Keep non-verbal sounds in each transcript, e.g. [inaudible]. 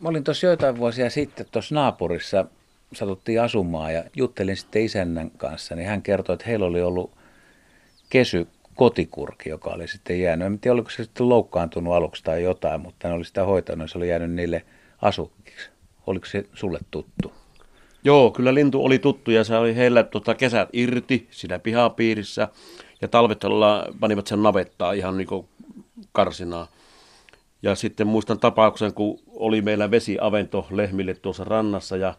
Mä olin tuossa joitain vuosia sitten tuossa naapurissa, satuttiin asumaan ja juttelin sitten isännän kanssa, niin hän kertoi, että heillä oli ollut kesy kotikurki, joka oli sitten jäänyt. En tiedä, oliko se sitten loukkaantunut aluksi tai jotain, mutta ne oli sitä hoitanut ja se oli jäänyt niille asukkiksi. Oliko se sulle tuttu? Joo, kyllä lintu oli tuttu ja se oli heillä tota, kesät irti siinä pihapiirissä ja talvet panivat sen navettaa ihan niin karsinaa. Ja sitten muistan tapauksen, kun oli meillä vesiavento lehmille tuossa rannassa ja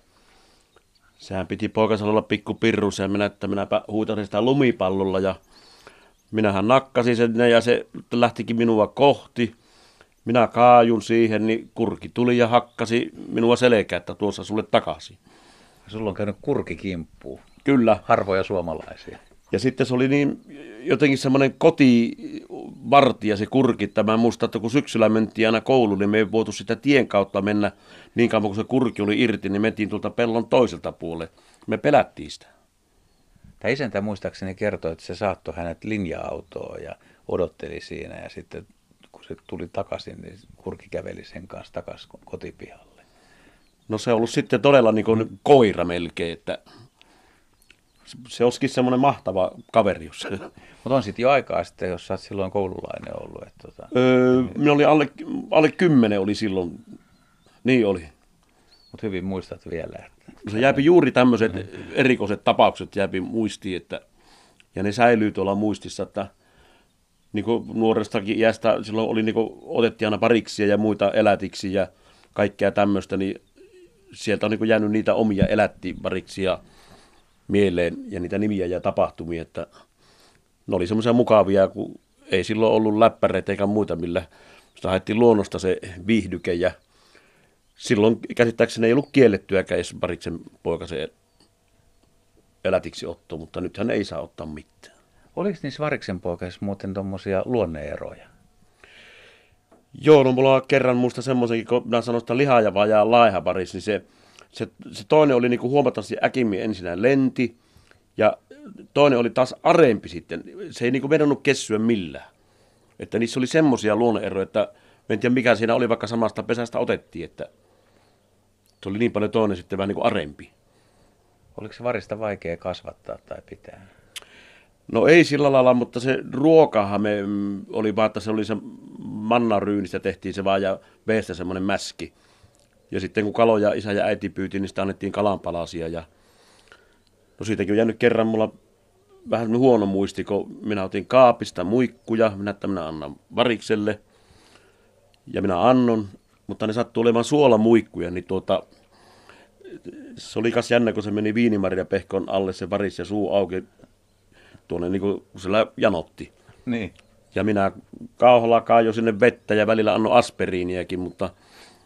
sehän piti poikansa olla pikku pirrus ja minä, että minäpä huutasin sitä lumipallolla ja minähän nakkasin sen ja se lähtikin minua kohti. Minä kaajun siihen, niin kurki tuli ja hakkasi minua selkää, että tuossa sulle takaisin. Sulla on käynyt kurki kimppuun. Kyllä. Harvoja suomalaisia. Ja sitten se oli niin jotenkin semmoinen kotivartija se kurki. Tämä muista, että kun syksyllä mentiin aina kouluun, niin me ei voitu sitä tien kautta mennä niin kauan kun se kurki oli irti, niin mentiin tuolta pellon toiselta puolelle. Me pelättiin sitä. Tämä isäntä muistaakseni kertoi, että se saattoi hänet linja-autoon ja odotteli siinä ja sitten kun se tuli takaisin, niin kurki käveli sen kanssa takaisin kotipihalle. No se on ollut sitten todella niin kuin koira melkein, että se olisikin semmoinen mahtava kaveri. Jos [laughs] Mutta on sitten jo aikaa sitten, jos sä oot silloin koululainen ollut. Että tota... öö, minä oli alle, alle kymmenen oli silloin. Niin oli. Mutta hyvin muistat vielä. Että... Se jääpi juuri tämmöiset erikoiset tapaukset jääpi muistiin, että, ja ne säilyy tuolla muistissa, että niin kuin nuorestakin iästä silloin oli niin otettiin aina pariksia ja muita elätiksi ja kaikkea tämmöistä, niin sieltä on niin jäänyt niitä omia elättivariksia mieleen ja niitä nimiä ja tapahtumia, että ne oli semmoisia mukavia, kun ei silloin ollut läppäreitä eikä muita, millä sitä haettiin luonnosta se viihdyke ja silloin käsittääkseni ei ollut kiellettyäkään jos pariksen poika se elätiksi otto, mutta nythän ei saa ottaa mitään. Oliko niissä variksen poikaissa muuten tuommoisia luonneeroja? Joo, no mulla on kerran muista semmoisenkin, kun minä sanon sitä lihaajavaa ja laihaparis, niin se, se, se toinen oli niinku huomattavasti äkimmin ensinnä lenti, ja toinen oli taas arempi sitten. Se ei niinku vedonnut kessyä millään. Että niissä oli semmoisia luonneeroja, että en tiedä mikä siinä oli, vaikka samasta pesästä otettiin, että se oli niin paljon toinen sitten vähän niin kuin arempi. Oliko se varista vaikea kasvattaa tai pitää? No ei sillä lailla, mutta se ruokahan me mm, oli vaan, että se oli se mannaryynistä tehtiin se vaan ja veestä semmoinen mäski. Ja sitten kun kaloja isä ja äiti pyyti, niin sitä annettiin kalanpalasia. Ja... No siitäkin on jäänyt kerran mulla vähän huono muisti, kun minä otin kaapista muikkuja, minä että minä annan varikselle. Ja minä annon, mutta ne sattuu olemaan suolamuikkuja, niin tuota, se oli kas jännä, kun se meni viinimaria pehkon alle se varis ja suu auki tuonne niin kuin siellä janotti. Niin. Ja minä kauhalla jo sinne vettä ja välillä annoin aspiriiniakin, mutta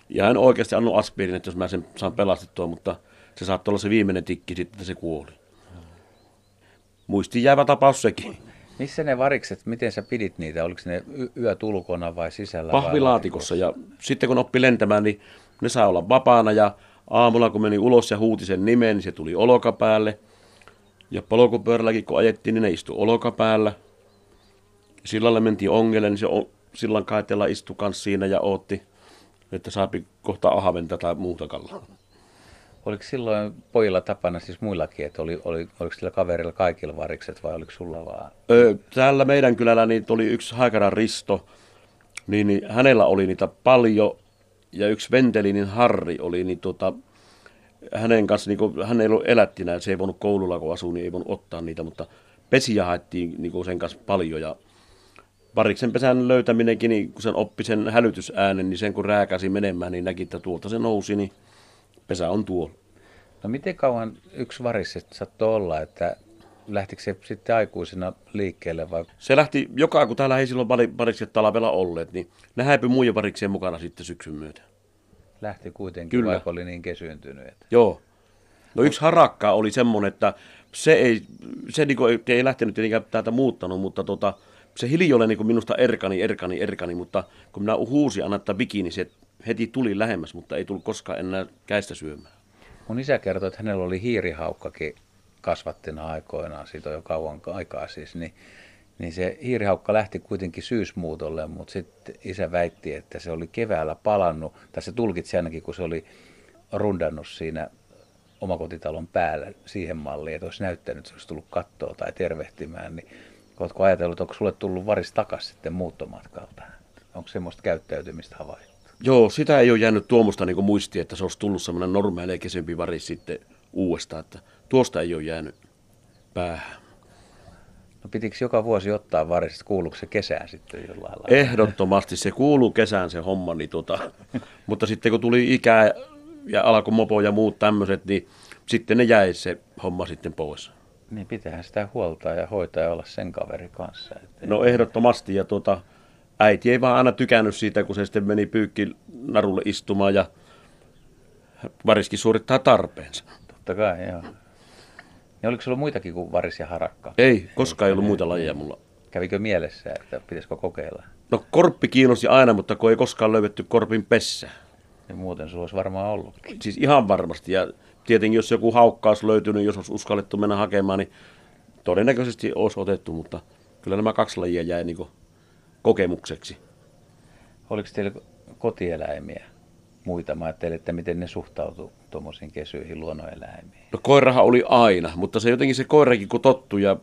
ihan oikeasti annoin aspiriin, että jos mä sen saan pelastettua, mutta se saattoi olla se viimeinen tikki sitten, että se kuoli. Muistiin jäävä tapaus sekin. Missä ne varikset, miten sä pidit niitä? Oliko ne yöt ulkona vai sisällä? Pahvilaatikossa. Ja sitten kun oppi lentämään, niin ne saa olla vapaana. Ja aamulla kun meni ulos ja huuti sen nimen, niin se tuli olokapäälle. Ja polkupyörälläkin kun ajettiin, niin ne istui olokapäällä. Sillalle mentiin ongelle, niin se sillan kaitella istui kanssa siinä ja ootti, että saapi kohta ahventa tai muuta kallaa. Oliko silloin pojilla tapana, siis muillakin, että oli, oli, oliko sillä kaverilla kaikilla varikset vai oliko sulla vaan? Öö, täällä meidän kylällä niin oli yksi Haikaran Risto, niin, niin hänellä oli niitä paljon ja yksi Ventelinin Harri oli, niin tota, hänen kanssa, niin kuin, hän ei ollut elättinä, se ei voinut koululla kun asuu, niin ei voinut ottaa niitä, mutta pesiä haettiin niin sen kanssa paljon ja variksen pesän löytäminenkin, niin kun sen oppi sen hälytysäänen, niin sen kun rääkäsi menemään, niin näki, että tuolta se nousi, niin pesä on tuolla. No miten kauan yksi varis saattoi olla, että lähtikö se sitten aikuisena liikkeelle vai? Se lähti joka, kun täällä ei silloin varikset talvella olleet, niin ne häipyi muiden variksien mukana sitten syksyn myötä. Lähti kuitenkin, Kyllä. vaikka oli niin kesyyntynyt. Että... Joo. No yksi harakka oli semmoinen, että se ei, se niin kuin, ei lähtenyt tietenkään täältä muuttanut, mutta tota, se hiljoille niin minusta erkani, erkani, erkani, mutta kun minä huusin anna bikini, se heti tuli lähemmäs, mutta ei tullut koskaan enää käistä syömään. Mun isä kertoi, että hänellä oli hiirihaukkakin kasvattina aikoinaan, siitä on jo kauan aikaa siis, niin Niin se hiirihaukka lähti kuitenkin syysmuutolle, mutta sitten isä väitti, että se oli keväällä palannut, tai se tulkitsi ainakin, kun se oli rundannut siinä omakotitalon päällä siihen malliin, että olisi näyttänyt, että se olisi tullut kattoa tai tervehtimään, niin oletko ajatellut, onko sulle tullut varis takaisin sitten muuttomatkalta? Onko semmoista käyttäytymistä havaittu? Joo, sitä ei ole jäänyt tuomusta niin muistia, että se olisi tullut semmoinen normaali kesempi varis sitten uudestaan, että tuosta ei ole jäänyt päähän. No pitikö joka vuosi ottaa varis, kuuluuko se kesään sitten jollain lailla? Ehdottomasti se kuuluu kesään se homma, niin tota, [laughs] mutta sitten kun tuli ikää ja alkoi mopo ja muut tämmöiset, niin sitten ne jäi se homma sitten pois. Niin pitäähän sitä huoltaa ja hoitaa ja olla sen kaveri kanssa. Että... No ehdottomasti ja tuota, äiti ei vaan aina tykännyt siitä, kun se sitten meni pyykki narulle istumaan ja variskin suorittaa tarpeensa. Totta kai, joo. Ja oliko sulla muitakin kuin varis ja harakka? Ei, koskaan ei ollut muita lajeja mulla. Kävikö mielessä, että pitäisikö kokeilla? No korppi kiinnosti aina, mutta kun ei koskaan löydetty korpin pessä. Ja muuten sulla olisi varmaan ollut. Siis ihan varmasti. Ja tietenkin jos joku haukkaus löytynyt, jos olisi uskallettu mennä hakemaan, niin todennäköisesti olisi otettu, mutta kyllä nämä kaksi lajia jäi niin kokemukseksi. Oliko teillä kotieläimiä? Muita. Mä ajattelin, että miten ne suhtautuu tuommoisiin kesyihin luonnoneläimiin. No koirahan oli aina, mutta se jotenkin se koirakin kun tottu ja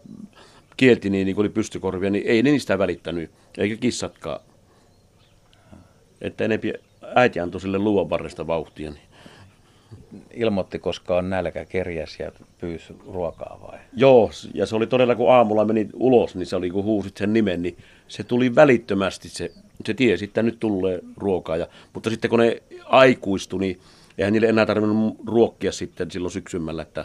kielti niin, niin oli pystykorvia, niin ei ne niistä välittänyt, eikä kissatkaan. Että enempi äiti antoi sille varresta vauhtia. Niin. Ilmoitti, koska on nälkä, kerjäs ja pyysi ruokaa vai? Joo, ja se oli todella, kun aamulla meni ulos, niin se oli, kun huusit sen nimen, niin se tuli välittömästi, se, se tiesi, että nyt tulee ruokaa. Ja, mutta sitten kun ne aikuistui, niin eihän niille enää tarvinnut ruokkia sitten silloin syksymällä, että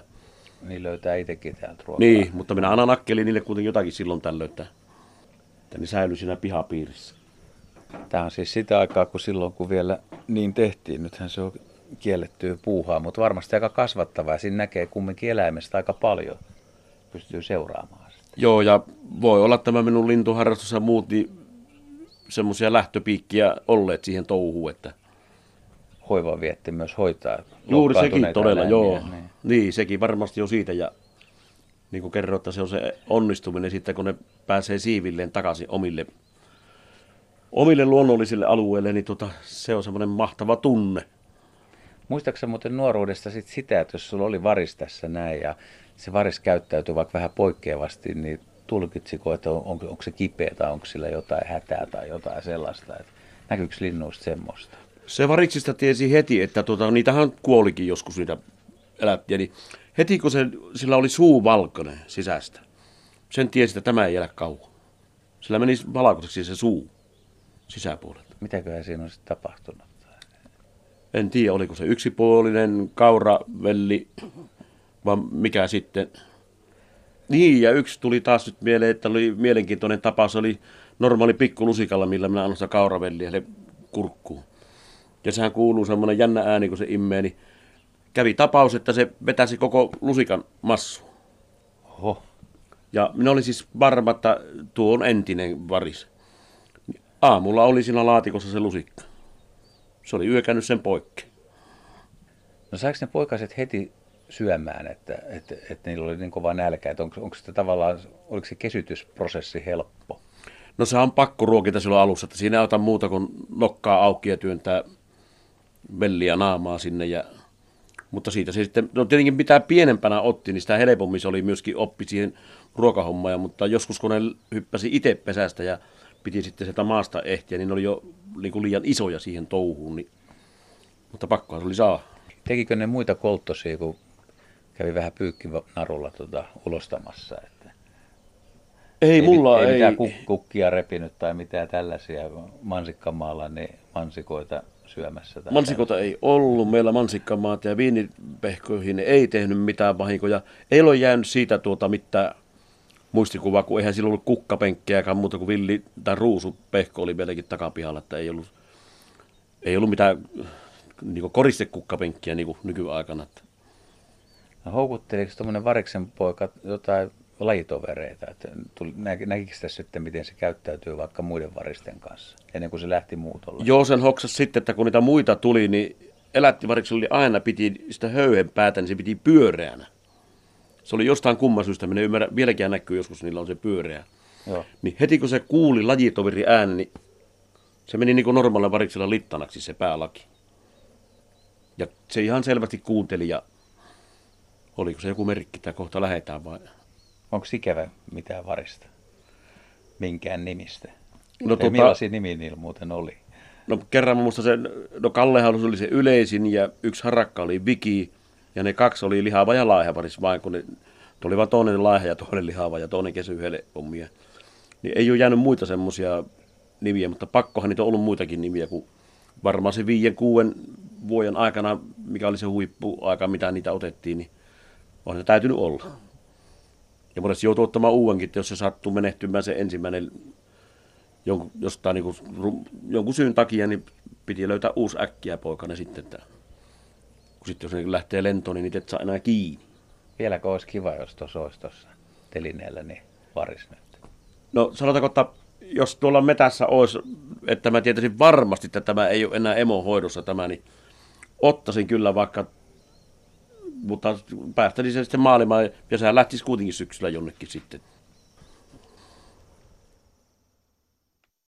niin löytää itsekin täältä ruokaa. Niin, mutta minä aina nakkelin niille kuitenkin jotakin silloin tällöin, että, että ne säilyi siinä pihapiirissä. Tämä on siis sitä aikaa, kun silloin kun vielä niin tehtiin. Nythän se on kiellettyä puuhaa, mutta varmasti aika kasvattavaa. Ja siinä näkee kumminkin eläimestä aika paljon. Pystyy seuraamaan sitä. Joo, ja voi olla tämä minun lintuharrastus ja muut, niin semmoisia lähtöpiikkiä olleet siihen touhuun, että hoiva vietti myös hoitaa. Juuri sekin todella, eläimiä, joo. Niin. niin, sekin varmasti on siitä. Ja niin kuin kerroin, että se on se onnistuminen sitten, kun ne pääsee siivilleen takaisin omille omille luonnollisille alueille, niin tota, se on semmoinen mahtava tunne. Muistaakseni muuten nuoruudesta sit sitä, että jos sulla oli varis tässä näin ja se varis käyttäytyy vaikka vähän poikkeavasti, niin tulkitsiko, että on, onko, onko se kipeä tai onko sillä jotain hätää tai jotain sellaista. Että näkyykö linnuista semmoista? Se variksista tiesi heti, että tuota, niitähän kuolikin joskus niitä elättiä, niin heti kun se, sillä oli suu valkoinen sisästä, sen tiesi, että tämä ei elä kauan. Sillä meni valkoiseksi se suu sisäpuolelta. Mitäköhän siinä on sitten tapahtunut? En tiedä, oliko se yksipuolinen kauravelli vai mikä sitten. Niin, ja yksi tuli taas nyt mieleen, että oli mielenkiintoinen tapaus, oli normaali pikkulusikalla, millä minä annan sitä kauravelliä kurkkuun. Ja sehän kuuluu semmoinen jännä ääni, kun se immee, niin kävi tapaus, että se vetäisi koko lusikan massu. Oho. Ja minä olin siis varma, että tuo on entinen varis. Aamulla oli siinä laatikossa se lusikka. Se oli yökännyt sen poikki. No saiko ne poikaset heti syömään, että, että, että niillä oli niin kova nälkä, että onko, onko se tavallaan, oliko se kesytysprosessi helppo? No se on pakko ruokita silloin alussa, että siinä ei ota muuta kuin nokkaa auki ja työntää velliä naamaa sinne. Ja, mutta siitä se sitten, no tietenkin pitää pienempänä otti, niin sitä helpommin se oli myöskin oppi siihen ruokahommaan. Mutta joskus kun ne hyppäsi itse pesästä ja piti sitten sitä maasta ehtiä, niin ne oli jo niin kuin liian isoja siihen touhuun. Niin, mutta pakkohan se oli saa. Tekikö ne muita kolttosia, kun kävi vähän pyykkinarulla tuota, ulostamassa? Että ei, ei mulla ei. Ei mitään kuk- kukkia repinyt tai mitään tällaisia mansikkamaalla, niin mansikoita syömässä. Tai Mansikoita tai... ei ollut. Meillä mansikkamaat ja viinipehkoihin ei tehnyt mitään vahinkoja. Ei ole jäänyt siitä tuota mitään muistikuvaa, kun eihän sillä ollut kukkapenkkiäkään muuta kuin villi tai ruusupehko oli vieläkin takapihalla, että ei ollut, ei ollut mitään niin koristekukkapenkkiä niin kuin nykyaikana. No, houkutteliko tuommoinen variksen poika jotain lajitovereita? Että tuli, näkikö sitä sitten, miten se käyttäytyy vaikka muiden varisten kanssa, ennen kuin se lähti muutolle? Joo, sen hoksas sitten, että kun niitä muita tuli, niin elättivariksen oli aina, piti sitä höyhen päätä, niin se piti pyöreänä. Se oli jostain kumman syystä, minä ymmärrän, vieläkin näkyy joskus, niillä on se pyöreä. Joo. Niin heti kun se kuuli lajitoveri ääni, niin se meni niin kuin normaalilla variksella littanaksi se päälaki. Ja se ihan selvästi kuunteli ja oliko se joku merkki, että kohta lähetään vai? Onko ikävä mitään varista? Minkään nimistä? No tota- Millaisia nimi niillä muuten oli? No kerran muista sen, no Kallehan oli se yleisin ja yksi harakka oli Viki ja ne kaksi oli lihava ja laiha paris vain, kun ne, ne vaan toinen laiha ja toinen lihava ja toinen kesy yhdelle omia. Niin ei ole jäänyt muita semmoisia nimiä, mutta pakkohan niitä on ollut muitakin nimiä, kuin varmaan se viiden, kuuden vuoden aikana, mikä oli se huippuaika, mitä niitä otettiin, niin on se täytynyt olla. Ja monesti joutuu ottamaan uudenkin, jos se sattuu menehtymään se ensimmäinen jonkun, jostain niin kuin, jonkun syyn takia, niin piti löytää uusi äkkiä poikana sitten. Kun sitten jos ne lähtee lentoon, niin niitä et saa enää kiinni. Vieläkö olisi kiva, jos tuossa olisi tuossa telineellä niin varis nyt? No sanotaanko, että jos tuolla metässä olisi, että mä tietäisin varmasti, että tämä ei ole enää emohoidossa tämä, niin ottaisin kyllä vaikka, mutta päästäisin sen sitten maailmaan ja sehän lähtisi kuitenkin syksyllä jonnekin sitten.